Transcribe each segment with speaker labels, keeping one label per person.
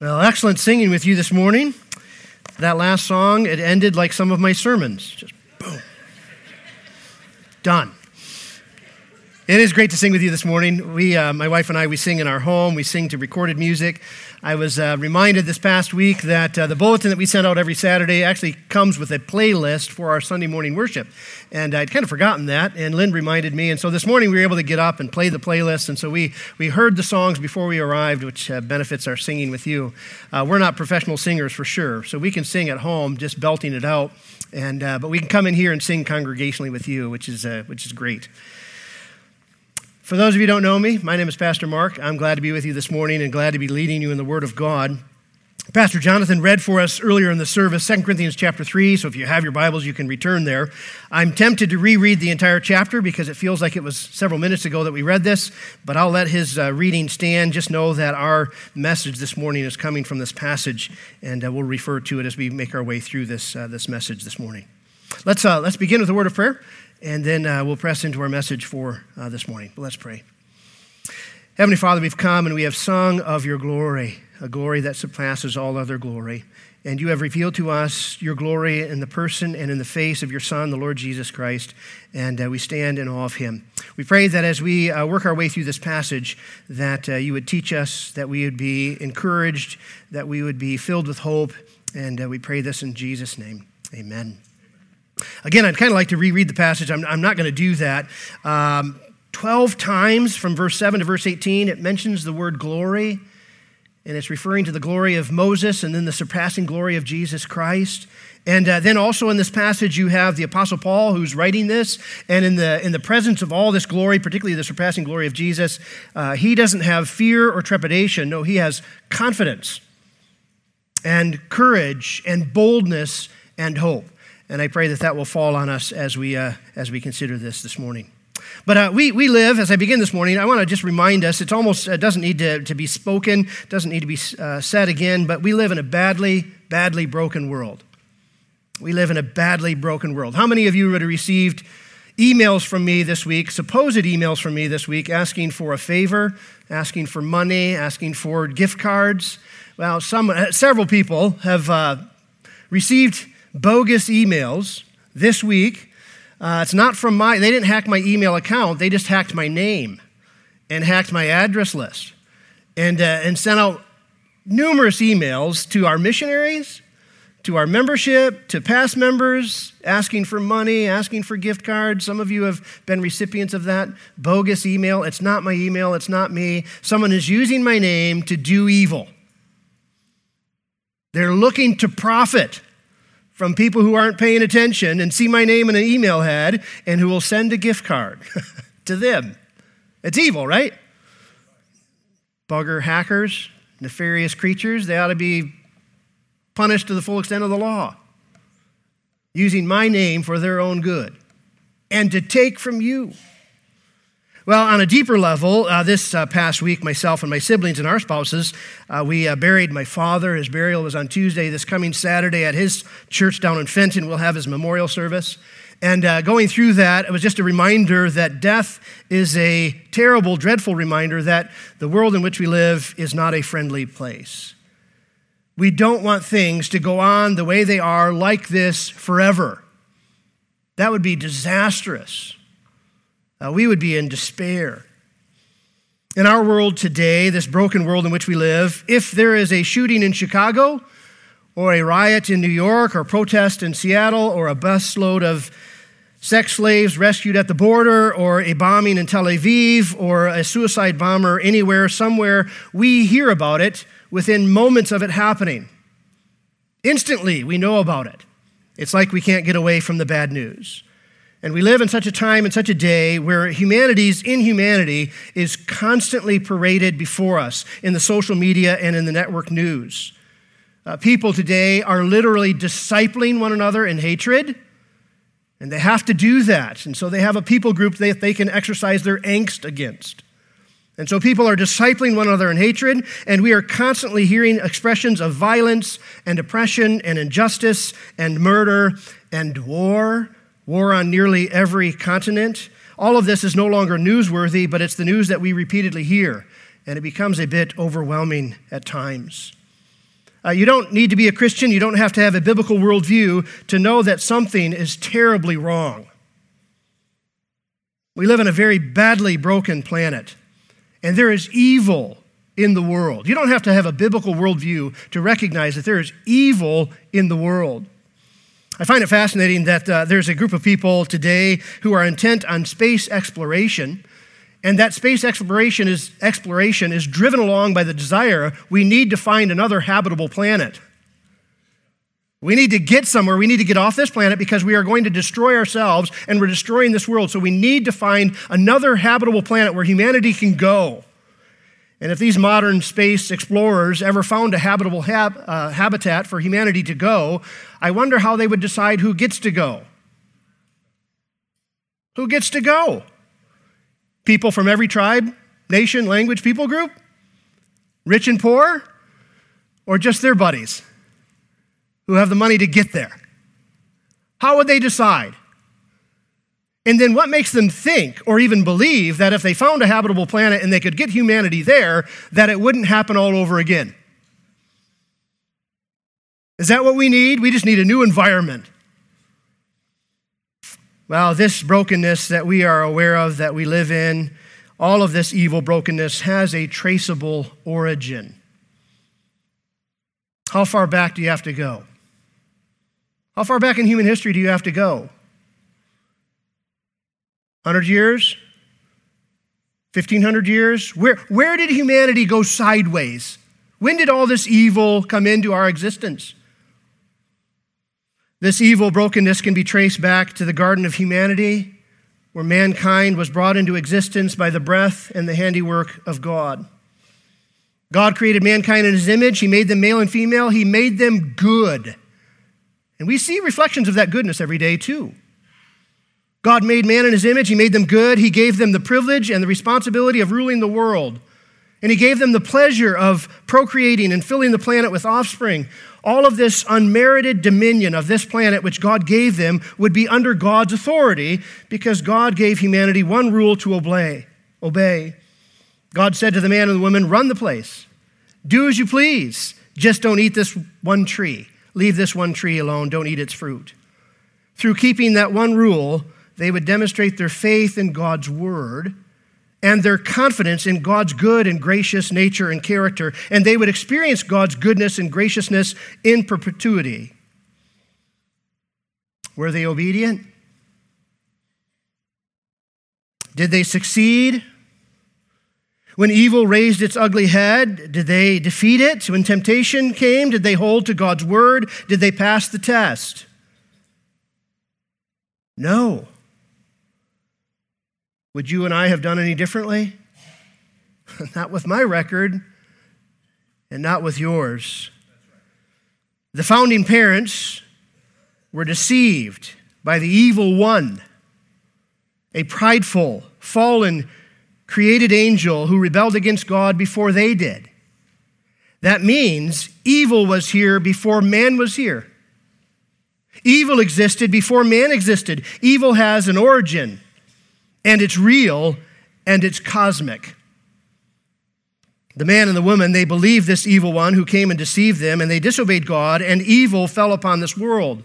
Speaker 1: Well, excellent singing with you this morning. That last song, it ended like some of my sermons. Just boom. Done. It is great to sing with you this morning. We, uh, my wife and I, we sing in our home. We sing to recorded music. I was uh, reminded this past week that uh, the bulletin that we send out every Saturday actually comes with a playlist for our Sunday morning worship. And I'd kind of forgotten that, and Lynn reminded me. And so this morning we were able to get up and play the playlist. And so we, we heard the songs before we arrived, which uh, benefits our singing with you. Uh, we're not professional singers for sure, so we can sing at home just belting it out. And, uh, but we can come in here and sing congregationally with you, which is, which is great. For those of you who don't know me, my name is Pastor Mark. I'm glad to be with you this morning and glad to be leading you in the Word of God. Pastor Jonathan read for us earlier in the service 2 Corinthians chapter 3, so if you have your Bibles, you can return there. I'm tempted to reread the entire chapter because it feels like it was several minutes ago that we read this, but I'll let his uh, reading stand. Just know that our message this morning is coming from this passage, and uh, we'll refer to it as we make our way through this, uh, this message this morning. Let's, uh, let's begin with a word of prayer and then uh, we'll press into our message for uh, this morning. But let's pray. Heavenly Father, we've come and we have sung of your glory, a glory that surpasses all other glory. And you have revealed to us your glory in the person and in the face of your Son, the Lord Jesus Christ, and uh, we stand in awe of him. We pray that as we uh, work our way through this passage, that uh, you would teach us, that we would be encouraged, that we would be filled with hope, and uh, we pray this in Jesus' name. Amen. Again, I'd kind of like to reread the passage. I'm, I'm not going to do that. Um, 12 times from verse 7 to verse 18, it mentions the word glory, and it's referring to the glory of Moses and then the surpassing glory of Jesus Christ. And uh, then also in this passage, you have the Apostle Paul who's writing this. And in the, in the presence of all this glory, particularly the surpassing glory of Jesus, uh, he doesn't have fear or trepidation. No, he has confidence and courage and boldness and hope. And I pray that that will fall on us as we, uh, as we consider this this morning. But uh, we, we live, as I begin this morning, I want to just remind us, it almost uh, doesn't need to, to be spoken, doesn't need to be uh, said again, but we live in a badly, badly broken world. We live in a badly broken world. How many of you would have received emails from me this week, supposed emails from me this week, asking for a favor, asking for money, asking for gift cards? Well, some, uh, several people have uh, received bogus emails this week. Uh, it's not from my, they didn't hack my email account, they just hacked my name and hacked my address list and, uh, and sent out numerous emails to our missionaries, to our membership, to past members, asking for money, asking for gift cards. Some of you have been recipients of that bogus email. It's not my email, it's not me. Someone is using my name to do evil. They're looking to profit from people who aren't paying attention and see my name in an email head and who will send a gift card to them. It's evil, right? Bugger hackers, nefarious creatures, they ought to be punished to the full extent of the law, using my name for their own good and to take from you. Well, on a deeper level, uh, this uh, past week, myself and my siblings and our spouses, uh, we uh, buried my father. His burial was on Tuesday. This coming Saturday at his church down in Fenton, we'll have his memorial service. And uh, going through that, it was just a reminder that death is a terrible, dreadful reminder that the world in which we live is not a friendly place. We don't want things to go on the way they are like this forever. That would be disastrous uh, we would be in despair. In our world today, this broken world in which we live, if there is a shooting in Chicago, or a riot in New York, or protest in Seattle, or a busload of sex slaves rescued at the border, or a bombing in Tel Aviv, or a suicide bomber anywhere, somewhere, we hear about it within moments of it happening. Instantly, we know about it. It's like we can't get away from the bad news. And we live in such a time and such a day where humanity's inhumanity is constantly paraded before us in the social media and in the network news. Uh, people today are literally discipling one another in hatred, and they have to do that. And so they have a people group that they can exercise their angst against. And so people are discipling one another in hatred, and we are constantly hearing expressions of violence and oppression and injustice and murder and war war on nearly every continent. All of this is no longer newsworthy, but it's the news that we repeatedly hear, and it becomes a bit overwhelming at times. Uh, you don't need to be a Christian, you don't have to have a biblical worldview to know that something is terribly wrong. We live on a very badly broken planet, and there is evil in the world. You don't have to have a biblical worldview to recognize that there is evil in the world. I find it fascinating that uh, there's a group of people today who are intent on space exploration, and that space exploration is, exploration is driven along by the desire we need to find another habitable planet. We need to get somewhere. We need to get off this planet because we are going to destroy ourselves and we're destroying this world. So we need to find another habitable planet where humanity can go. And if these modern space explorers ever found a habitable hab, uh, habitat for humanity to go, I wonder how they would decide who gets to go. Who gets to go? People from every tribe, nation, language, people group? Rich and poor? Or just their buddies? who have the money to get there. How would they decide? And then what makes them think or even believe that if they found a habitable planet and they could get humanity there, that it wouldn't happen all over again? Is that what we need? We just need a new environment. Well, this brokenness that we are aware of, that we live in, all of this evil brokenness has a traceable origin. How far back do you have to go? How far back in human history do you have to go? 100 years? 1500 years? Where, where did humanity go sideways? When did all this evil come into our existence? This evil brokenness can be traced back to the Garden of Humanity, where mankind was brought into existence by the breath and the handiwork of God. God created mankind in his image. He made them male and female. He made them good. And we see reflections of that goodness every day, too. God made man in his image, he made them good, he gave them the privilege and the responsibility of ruling the world. And he gave them the pleasure of procreating and filling the planet with offspring. All of this unmerited dominion of this planet, which God gave them, would be under God's authority because God gave humanity one rule to obey. Obey. God said to the man and the woman, Run the place. Do as you please. Just don't eat this one tree. Leave this one tree alone, don't eat its fruit. Through keeping that one rule, they would demonstrate their faith in God's word and their confidence in God's good and gracious nature and character, and they would experience God's goodness and graciousness in perpetuity. Were they obedient? Did they succeed? When evil raised its ugly head, did they defeat it? When temptation came, did they hold to God's word? Did they pass the test? No. Would you and I have done any differently? not with my record, and not with yours. The founding parents were deceived by the evil one, a prideful, fallen created angel who rebelled against God before they did. That means evil was here before man was here. Evil existed before man existed. Evil has an origin, and it's real, and it's cosmic. The man and the woman, they believed this evil one who came and deceived them, and they disobeyed God, and evil fell upon this world.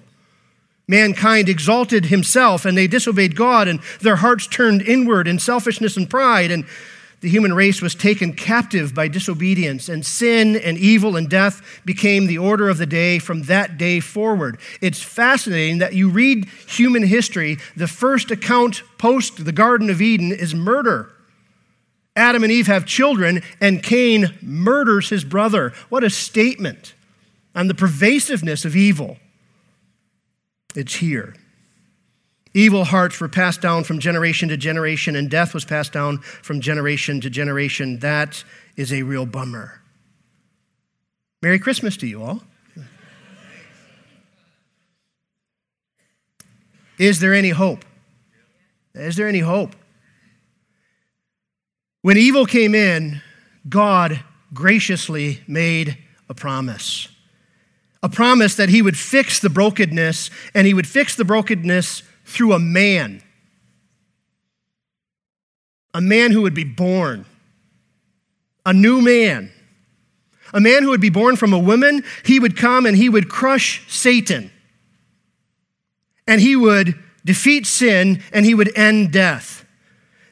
Speaker 1: Mankind exalted himself and they disobeyed God, and their hearts turned inward in selfishness and pride. And the human race was taken captive by disobedience, and sin and evil and death became the order of the day from that day forward. It's fascinating that you read human history, the first account post the Garden of Eden is murder. Adam and Eve have children, and Cain murders his brother. What a statement on the pervasiveness of evil. It's here. Evil hearts were passed down from generation to generation, and death was passed down from generation to generation. That is a real bummer. Merry Christmas to you all. Is there any hope? Is there any hope? When evil came in, God graciously made a promise a promise that he would fix the brokenness, and he would fix the brokenness through a man. A man who would be born, a new man, a man who would be born from a woman, he would come and he would crush Satan. And he would defeat sin and he would end death.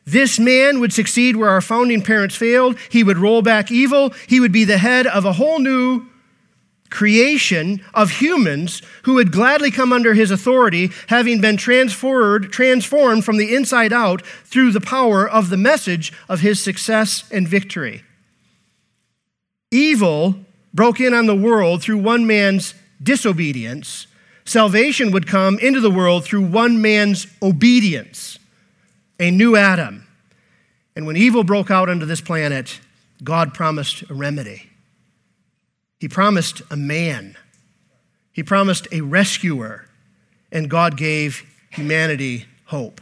Speaker 1: This man would succeed where our founding parents failed. He would roll back evil. He would be the head of a whole new creation of humans who would gladly come under his authority, having been transferred, transformed from the inside out through the power of the message of his success and victory. Evil broke in on the world through one man's disobedience. Salvation would come into the world through one man's obedience, a new Adam. And when evil broke out onto this planet, God promised a remedy. He promised a man, He promised a rescuer, and God gave humanity hope.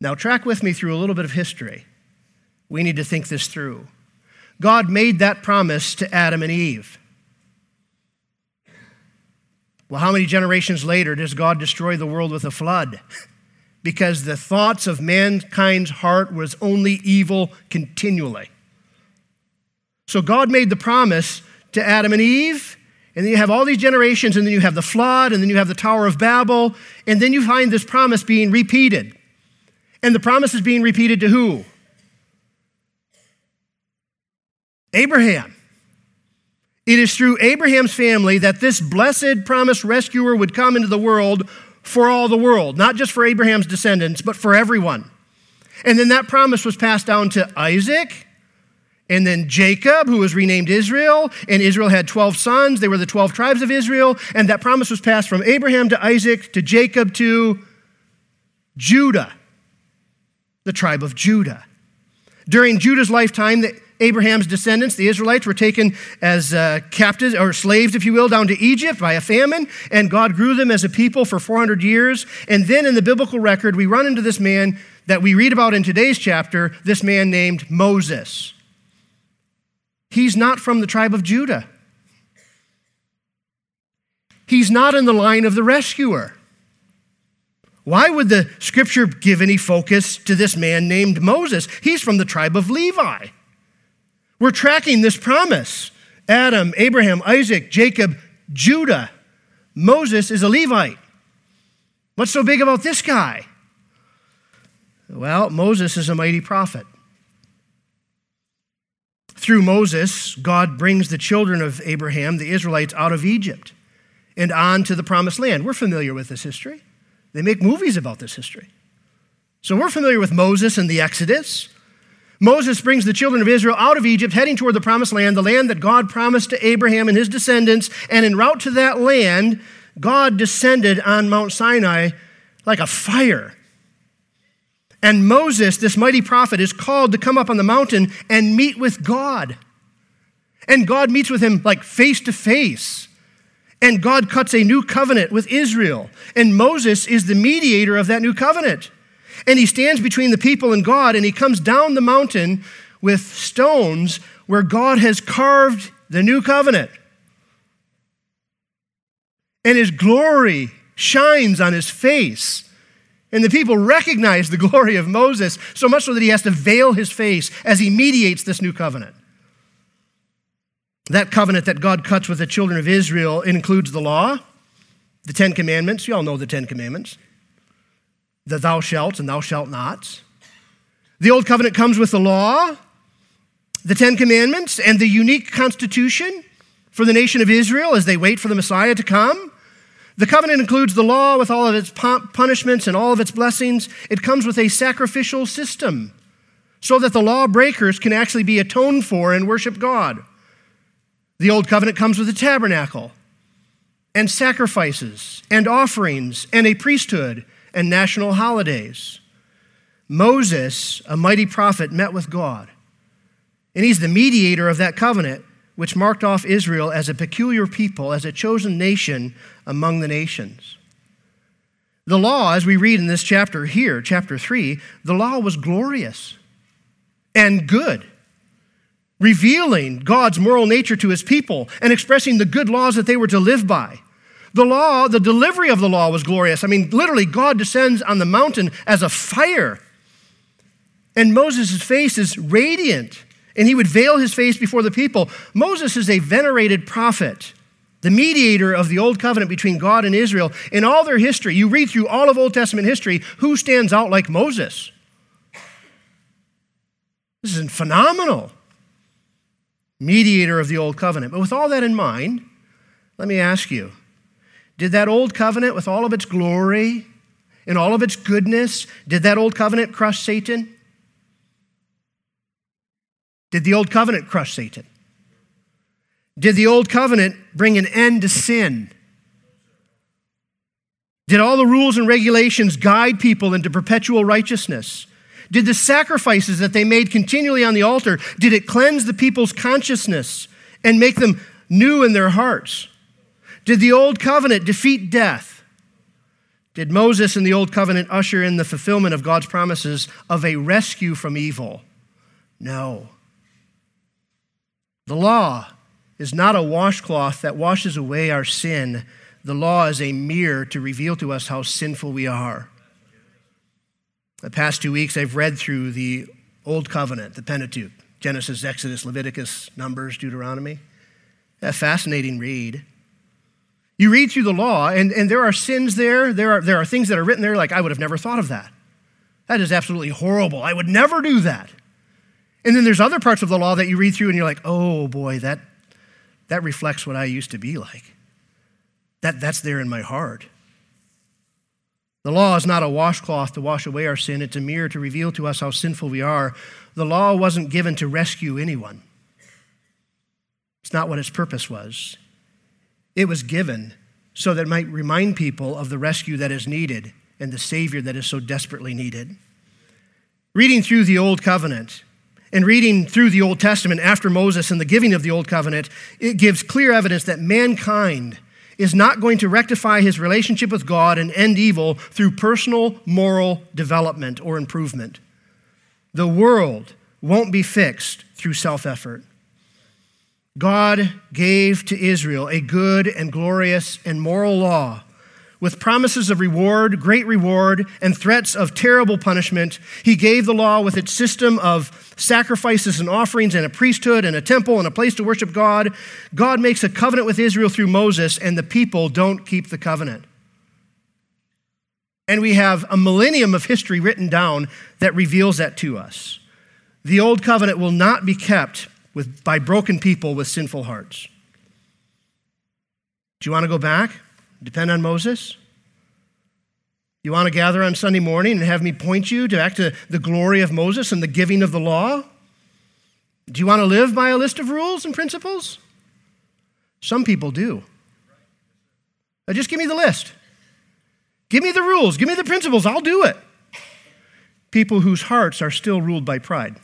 Speaker 1: Now, track with me through a little bit of history. We need to think this through. God made that promise to Adam and Eve. Well, how many generations later does God destroy the world with a flood? because the thoughts of mankind's heart was only evil continually. So God made the promise to Adam and Eve, and then you have all these generations, and then you have the flood, and then you have the Tower of Babel, and then you find this promise being repeated. And the promise is being repeated to who? Abraham. It is through Abraham's family that this blessed promised rescuer would come into the world for all the world, not just for Abraham's descendants, but for everyone. And then that promise was passed down to Isaac, and then Jacob, who was renamed Israel, and Israel had 12 sons. They were the 12 tribes of Israel. And that promise was passed from Abraham to Isaac to Jacob to Judah, the tribe of Judah. During Judah's lifetime, the, Abraham's descendants, the Israelites, were taken as uh, captives or slaves, if you will, down to Egypt by a famine, and God grew them as a people for 400 years. And then in the biblical record, we run into this man that we read about in today's chapter, this man named Moses. He's not from the tribe of Judah. He's not in the line of the rescuer. Why would the scripture give any focus to this man named Moses? He's from the tribe of Levi. We're tracking this promise Adam, Abraham, Isaac, Jacob, Judah. Moses is a Levite. What's so big about this guy? Well, Moses is a mighty prophet. Through Moses, God brings the children of Abraham, the Israelites, out of Egypt and on to the promised land. We're familiar with this history. They make movies about this history. So we're familiar with Moses and the Exodus. Moses brings the children of Israel out of Egypt, heading toward the promised land, the land that God promised to Abraham and his descendants. And en route to that land, God descended on Mount Sinai like a fire and Moses, this mighty prophet, is called to come up on the mountain and meet with God. And God meets with him like face to face. And God cuts a new covenant with Israel. And Moses is the mediator of that new covenant. And he stands between the people and God, and he comes down the mountain with stones where God has carved the new covenant. And his glory shines on his face. And the people recognize the glory of Moses so much so that he has to veil his face as he mediates this new covenant. That covenant that God cuts with the children of Israel includes the law, the Ten Commandments. You all know the Ten Commandments. The thou shalt and thou shalt nots. The Old Covenant comes with the law, the Ten Commandments, and the unique constitution for the nation of Israel as they wait for the Messiah to come. The covenant includes the law with all of its punishments and all of its blessings. It comes with a sacrificial system so that the lawbreakers can actually be atoned for and worship God. The old covenant comes with a tabernacle and sacrifices and offerings and a priesthood and national holidays. Moses, a mighty prophet, met with God. And he's the mediator of that covenant which marked off Israel as a peculiar people, as a chosen nation among the nations. The law, as we read in this chapter here, chapter 3, the law was glorious and good, revealing God's moral nature to his people and expressing the good laws that they were to live by. The law, the delivery of the law was glorious. I mean, literally, God descends on the mountain as a fire, and Moses' face is radiant and he would veil his face before the people. Moses is a venerated prophet, the mediator of the old covenant between God and Israel. In all their history, you read through all of Old Testament history, who stands out like Moses? This is phenomenal. Mediator of the old covenant. But with all that in mind, let me ask you did that old covenant, with all of its glory and all of its goodness, did that old covenant crush Satan? Did the old covenant crush Satan? Did the old covenant bring an end to sin? Did all the rules and regulations guide people into perpetual righteousness? Did the sacrifices that they made continually on the altar, did it cleanse the people's consciousness and make them new in their hearts? Did the old covenant defeat death? Did Moses and the old covenant usher in the fulfillment of God's promises of a rescue from evil? No. The law is not a washcloth that washes away our sin. The law is a mirror to reveal to us how sinful we are. The past two weeks, I've read through the Old Covenant, the Pentateuch Genesis, Exodus, Leviticus, Numbers, Deuteronomy. A fascinating read. You read through the law, and, and there are sins there. There are, there are things that are written there like, I would have never thought of that. That is absolutely horrible. I would never do that. And then there's other parts of the law that you read through and you're like, oh boy, that, that reflects what I used to be like. That, that's there in my heart. The law is not a washcloth to wash away our sin, it's a mirror to reveal to us how sinful we are. The law wasn't given to rescue anyone, it's not what its purpose was. It was given so that it might remind people of the rescue that is needed and the Savior that is so desperately needed. Reading through the Old Covenant and reading through the Old Testament after Moses and the giving of the Old Covenant, it gives clear evidence that mankind is not going to rectify his relationship with God and end evil through personal moral development or improvement. The world won't be fixed through self effort. God gave to Israel a good and glorious and moral law with promises of reward, great reward, and threats of terrible punishment. He gave the law with its system of sacrifices and offerings and a priesthood and a temple and a place to worship God. God makes a covenant with Israel through Moses, and the people don't keep the covenant. And we have a millennium of history written down that reveals that to us. The old covenant will not be kept with, by broken people with sinful hearts. Do you want to go back? Depend on Moses? You want to gather on Sunday morning and have me point you back to the glory of Moses and the giving of the law? Do you want to live by a list of rules and principles? Some people do. Now just give me the list. Give me the rules. Give me the principles. I'll do it. People whose hearts are still ruled by pride.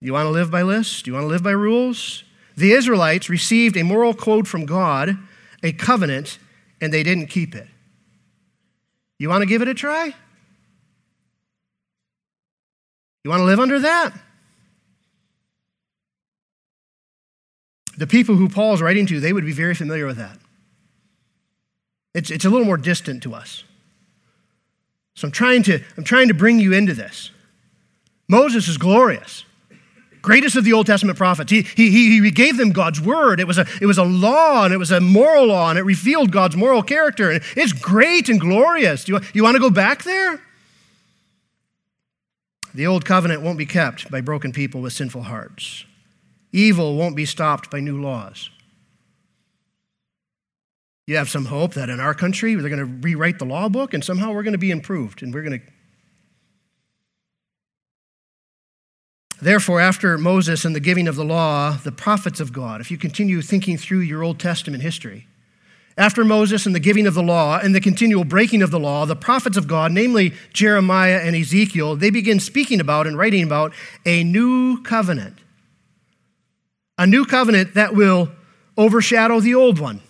Speaker 1: You want to live by lists? Do you want to live by rules? The Israelites received a moral code from God a covenant and they didn't keep it. You want to give it a try? You want to live under that? The people who Paul is writing to, they would be very familiar with that. It's, it's a little more distant to us. So I'm trying to, I'm trying to bring you into this. Moses is glorious greatest of the Old Testament prophets. He, he, he gave them God's word. It was, a, it was a law and it was a moral law and it revealed God's moral character. And it's great and glorious. Do you, you want to go back there? The old covenant won't be kept by broken people with sinful hearts. Evil won't be stopped by new laws. You have some hope that in our country they're going to rewrite the law book and somehow we're going to be improved and we're going to Therefore, after Moses and the giving of the law, the prophets of God, if you continue thinking through your Old Testament history, after Moses and the giving of the law and the continual breaking of the law, the prophets of God, namely Jeremiah and Ezekiel, they begin speaking about and writing about a new covenant. A new covenant that will overshadow the old one.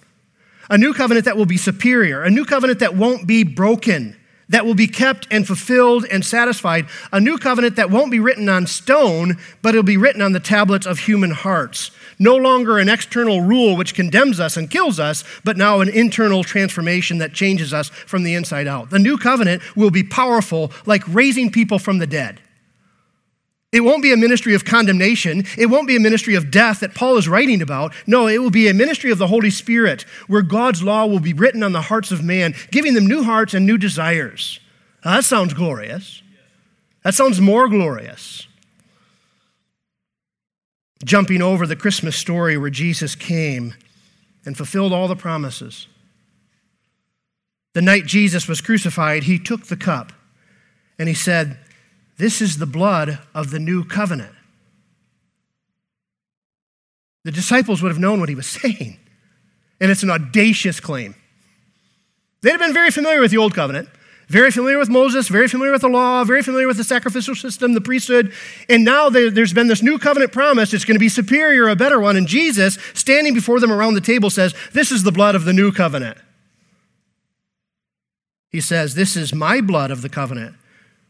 Speaker 1: A new covenant that will be superior. A new covenant that won't be broken that will be kept and fulfilled and satisfied, a new covenant that won't be written on stone, but it'll be written on the tablets of human hearts. No longer an external rule which condemns us and kills us, but now an internal transformation that changes us from the inside out. The new covenant will be powerful like raising people from the dead. It won't be a ministry of condemnation. It won't be a ministry of death that Paul is writing about. No, it will be a ministry of the Holy Spirit where God's law will be written on the hearts of man, giving them new hearts and new desires. Now, that sounds glorious. That sounds more glorious. Jumping over the Christmas story where Jesus came and fulfilled all the promises. The night Jesus was crucified, he took the cup and he said, This is the blood of the new covenant. The disciples would have known what he was saying, and it's an audacious claim. They'd have been very familiar with the old covenant, very familiar with Moses, very familiar with the law, very familiar with the sacrificial system, the priesthood. And now there's been this new covenant promise. It's going to be superior, a better one. And Jesus, standing before them around the table, says, This is the blood of the new covenant. He says, This is my blood of the covenant,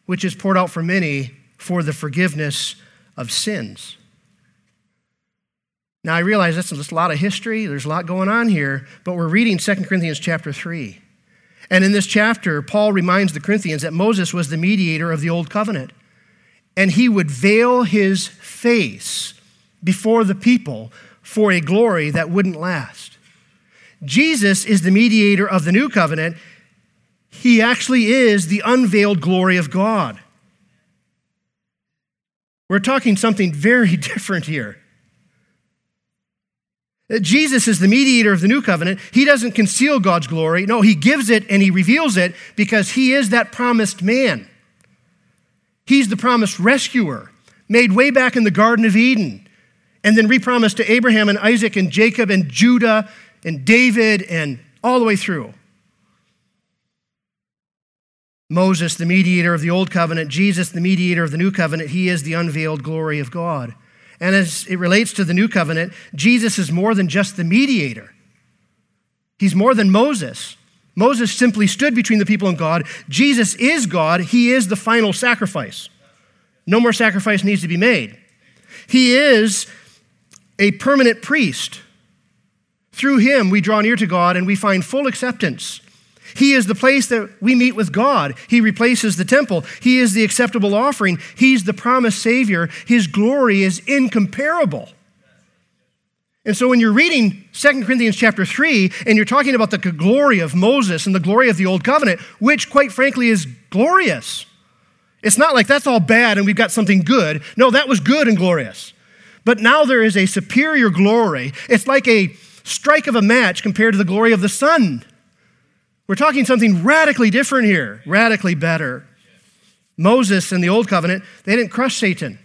Speaker 1: which is poured out for many for the forgiveness of sins. Now, I realize that's a lot of history, there's a lot going on here, but we're reading 2 Corinthians chapter 3. And in this chapter, Paul reminds the Corinthians that Moses was the mediator of the old covenant. And he would veil his face before the people for a glory that wouldn't last. Jesus is the mediator of the new covenant. He actually is the unveiled glory of God. We're talking something very different here. Jesus is the mediator of the new covenant. He doesn't conceal God's glory. No, he gives it and he reveals it because he is that promised man. He's the promised rescuer made way back in the Garden of Eden and then repromised to Abraham and Isaac and Jacob and Judah and David and all the way through. Moses, the mediator of the old covenant, Jesus, the mediator of the new covenant, he is the unveiled glory of God. And as it relates to the new covenant, Jesus is more than just the mediator, he's more than Moses. Moses simply stood between the people and God. Jesus is God, he is the final sacrifice. No more sacrifice needs to be made. He is a permanent priest. Through him, we draw near to God and we find full acceptance he is the place that we meet with God. He replaces the temple. He is the acceptable offering. He's the promised Savior. His glory is incomparable. And so when you're reading 2 Corinthians chapter 3 and you're talking about the glory of Moses and the glory of the old covenant, which quite frankly is glorious. It's not like that's all bad and we've got something good. No, that was good and glorious. But now there is a superior glory. It's like a strike of a match compared to the glory of the sun. We're talking something radically different here, radically better. Moses and the Old Covenant, they didn't crush Satan.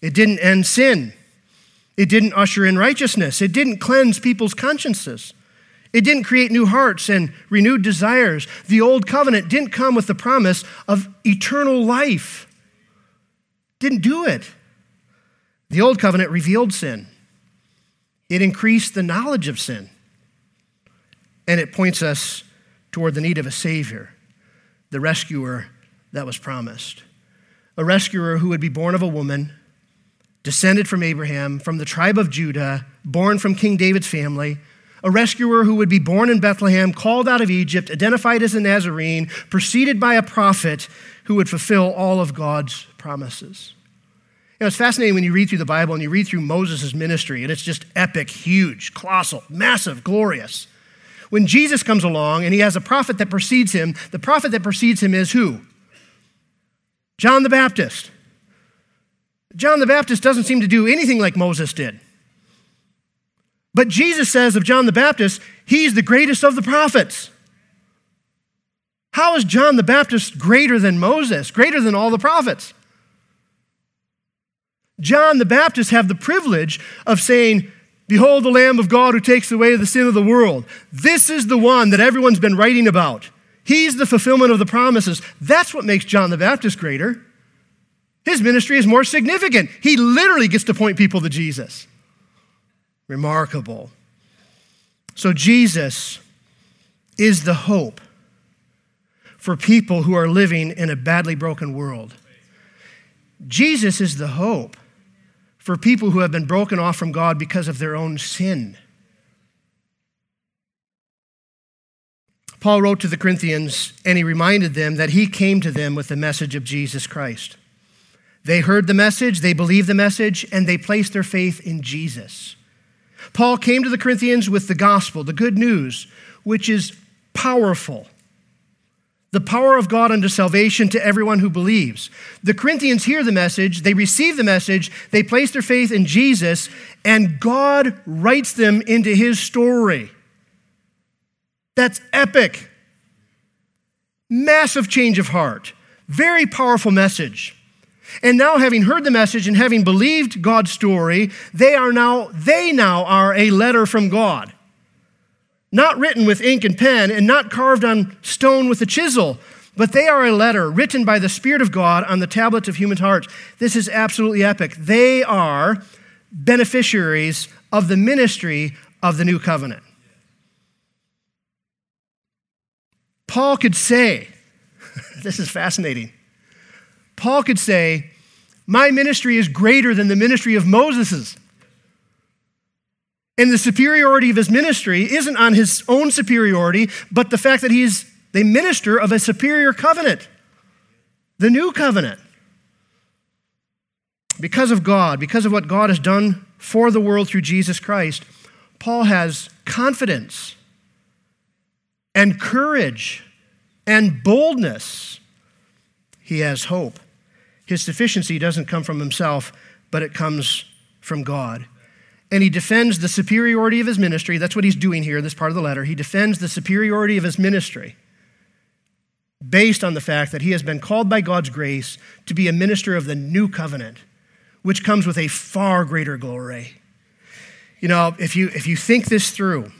Speaker 1: It didn't end sin. It didn't usher in righteousness. It didn't cleanse people's consciences. It didn't create new hearts and renewed desires. The Old Covenant didn't come with the promise of eternal life. Didn't do it. The Old Covenant revealed sin, it increased the knowledge of sin and it points us toward the need of a Savior, the rescuer that was promised. A rescuer who would be born of a woman, descended from Abraham, from the tribe of Judah, born from King David's family. A rescuer who would be born in Bethlehem, called out of Egypt, identified as a Nazarene, preceded by a prophet who would fulfill all of God's promises. You know, it's fascinating when you read through the Bible and you read through Moses' ministry, and it's just epic, huge, colossal, massive, glorious. When Jesus comes along and he has a prophet that precedes him, the prophet that precedes him is who? John the Baptist. John the Baptist doesn't seem to do anything like Moses did. But Jesus says of John the Baptist, he's the greatest of the prophets. How is John the Baptist greater than Moses, greater than all the prophets? John the Baptist have the privilege of saying, Behold the Lamb of God who takes away the sin of the world. This is the one that everyone's been writing about. He's the fulfillment of the promises. That's what makes John the Baptist greater. His ministry is more significant. He literally gets to point people to Jesus. Remarkable. So, Jesus is the hope for people who are living in a badly broken world. Jesus is the hope for people who have been broken off from God because of their own sin. Paul wrote to the Corinthians and he reminded them that he came to them with the message of Jesus Christ. They heard the message, they believed the message, and they placed their faith in Jesus. Paul came to the Corinthians with the gospel, the good news, which is powerful. The power of God unto salvation to everyone who believes. The Corinthians hear the message, they receive the message, they place their faith in Jesus, and God writes them into his story. That's epic. Massive change of heart. Very powerful message. And now having heard the message and having believed God's story, they are now they now are a letter from God. Not written with ink and pen and not carved on stone with a chisel, but they are a letter written by the Spirit of God on the tablets of human hearts. This is absolutely epic. They are beneficiaries of the ministry of the new covenant. Paul could say, this is fascinating. Paul could say, My ministry is greater than the ministry of Moses's. And the superiority of his ministry isn't on his own superiority, but the fact that he's the minister of a superior covenant, the new covenant. Because of God, because of what God has done for the world through Jesus Christ, Paul has confidence and courage and boldness. He has hope. His sufficiency doesn't come from himself, but it comes from God. And he defends the superiority of his ministry. That's what he's doing here in this part of the letter. He defends the superiority of his ministry based on the fact that he has been called by God's grace to be a minister of the new covenant, which comes with a far greater glory. You know, if you, if you think this through,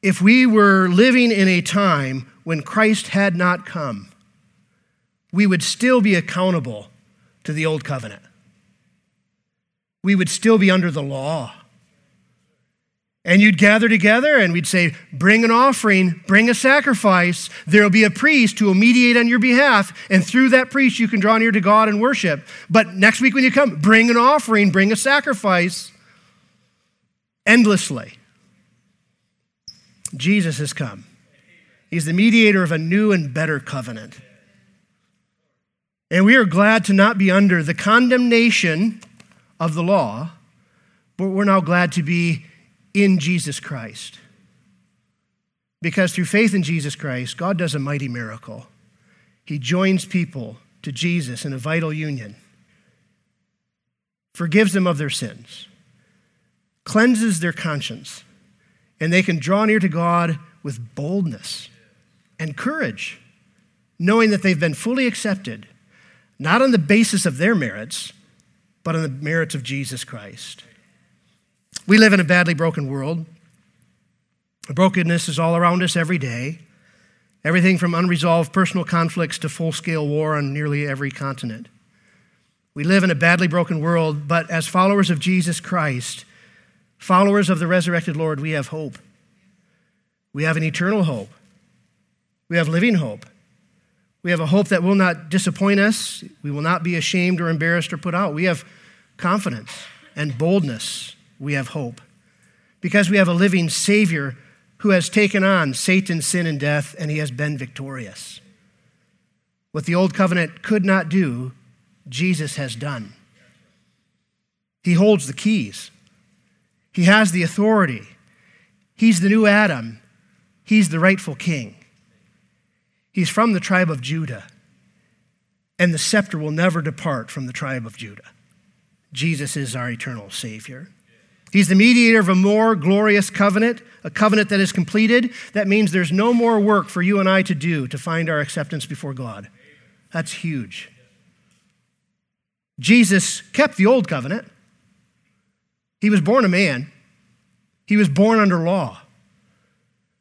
Speaker 1: if we were living in a time when Christ had not come, we would still be accountable to the old covenant. We would still be under the law. And you'd gather together and we'd say, Bring an offering, bring a sacrifice. There'll be a priest who will mediate on your behalf. And through that priest, you can draw near to God and worship. But next week when you come, bring an offering, bring a sacrifice endlessly. Jesus has come. He's the mediator of a new and better covenant. And we are glad to not be under the condemnation of the law, but we're now glad to be in Jesus Christ. Because through faith in Jesus Christ, God does a mighty miracle. He joins people to Jesus in a vital union, forgives them of their sins, cleanses their conscience, and they can draw near to God with boldness and courage, knowing that they've been fully accepted not on the basis of their merits, but on the merits of Jesus Christ. We live in a badly broken world. Brokenness is all around us every day. Everything from unresolved personal conflicts to full scale war on nearly every continent. We live in a badly broken world, but as followers of Jesus Christ, followers of the resurrected Lord, we have hope. We have an eternal hope. We have living hope. We have a hope that will not disappoint us. We will not be ashamed or embarrassed or put out. We have confidence and boldness. We have hope because we have a living Savior who has taken on Satan's sin and death, and he has been victorious. What the old covenant could not do, Jesus has done. He holds the keys, he has the authority. He's the new Adam, he's the rightful king. He's from the tribe of Judah, and the scepter will never depart from the tribe of Judah. Jesus is our eternal Savior. He's the mediator of a more glorious covenant, a covenant that is completed. That means there's no more work for you and I to do to find our acceptance before God. That's huge. Jesus kept the old covenant. He was born a man, he was born under law,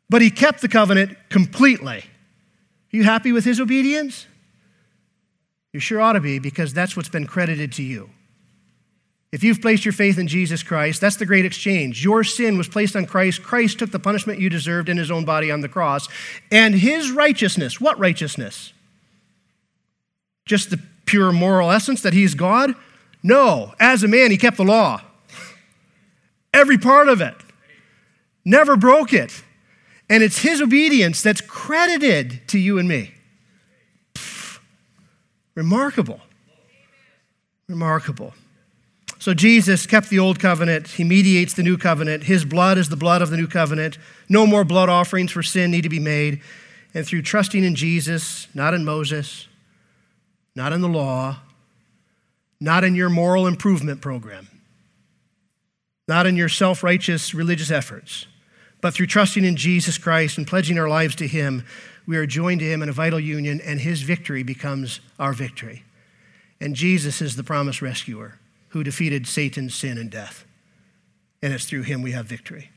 Speaker 1: but he kept the covenant completely. Are you happy with his obedience? You sure ought to be because that's what's been credited to you. If you've placed your faith in Jesus Christ, that's the great exchange. Your sin was placed on Christ. Christ took the punishment you deserved in his own body on the cross. And his righteousness, what righteousness? Just the pure moral essence that he's God? No. As a man, he kept the law. Every part of it. Never broke it. And it's his obedience that's credited to you and me. Remarkable. Remarkable. So Jesus kept the old covenant. He mediates the new covenant. His blood is the blood of the new covenant. No more blood offerings for sin need to be made. And through trusting in Jesus, not in Moses, not in the law, not in your moral improvement program, not in your self righteous religious efforts, but through trusting in Jesus Christ and pledging our lives to Him, we are joined to Him in a vital union, and His victory becomes our victory. And Jesus is the promised rescuer who defeated Satan's sin and death. And it's through Him we have victory.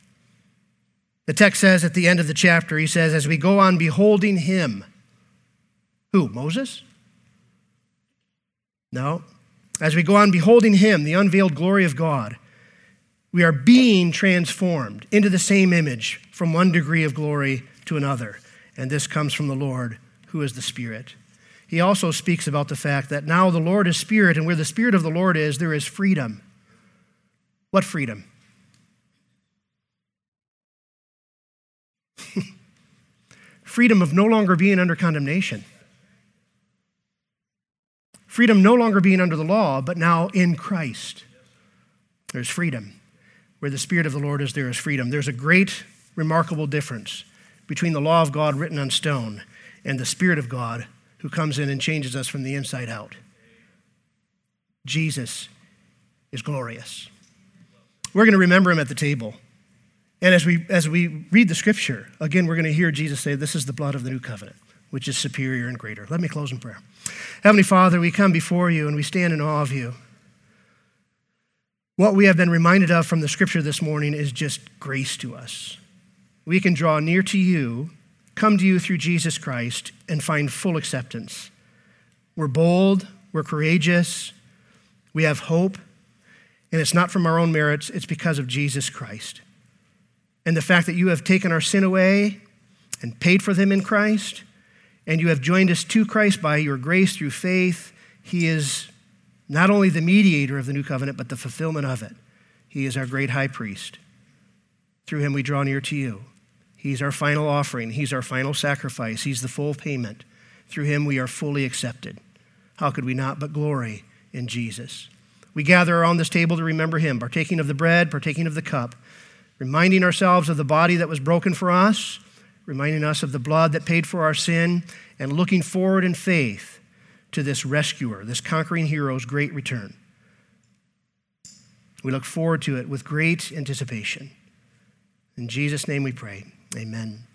Speaker 1: The text says at the end of the chapter, he says, as we go on beholding Him, who? Moses? No. As we go on beholding Him, the unveiled glory of God, we are being transformed into the same image from one degree of glory to another. And this comes from the Lord, who is the Spirit. He also speaks about the fact that now the Lord is Spirit, and where the Spirit of the Lord is, there is freedom. What freedom? freedom of no longer being under condemnation. Freedom no longer being under the law, but now in Christ. There's freedom. Where the Spirit of the Lord is, there is freedom. There's a great, remarkable difference between the law of God written on stone and the Spirit of God who comes in and changes us from the inside out. Jesus is glorious. We're going to remember him at the table. And as we, as we read the scripture, again, we're going to hear Jesus say, This is the blood of the new covenant, which is superior and greater. Let me close in prayer. Heavenly Father, we come before you and we stand in awe of you. What we have been reminded of from the scripture this morning is just grace to us. We can draw near to you, come to you through Jesus Christ, and find full acceptance. We're bold, we're courageous, we have hope, and it's not from our own merits, it's because of Jesus Christ. And the fact that you have taken our sin away and paid for them in Christ, and you have joined us to Christ by your grace through faith, He is not only the mediator of the new covenant, but the fulfillment of it. He is our great high priest. Through him we draw near to you. He's our final offering, He's our final sacrifice, He's the full payment. Through him we are fully accepted. How could we not but glory in Jesus? We gather around this table to remember him, partaking of the bread, partaking of the cup, reminding ourselves of the body that was broken for us, reminding us of the blood that paid for our sin, and looking forward in faith to this rescuer, this conquering hero's great return. We look forward to it with great anticipation. In Jesus' name we pray. Amen.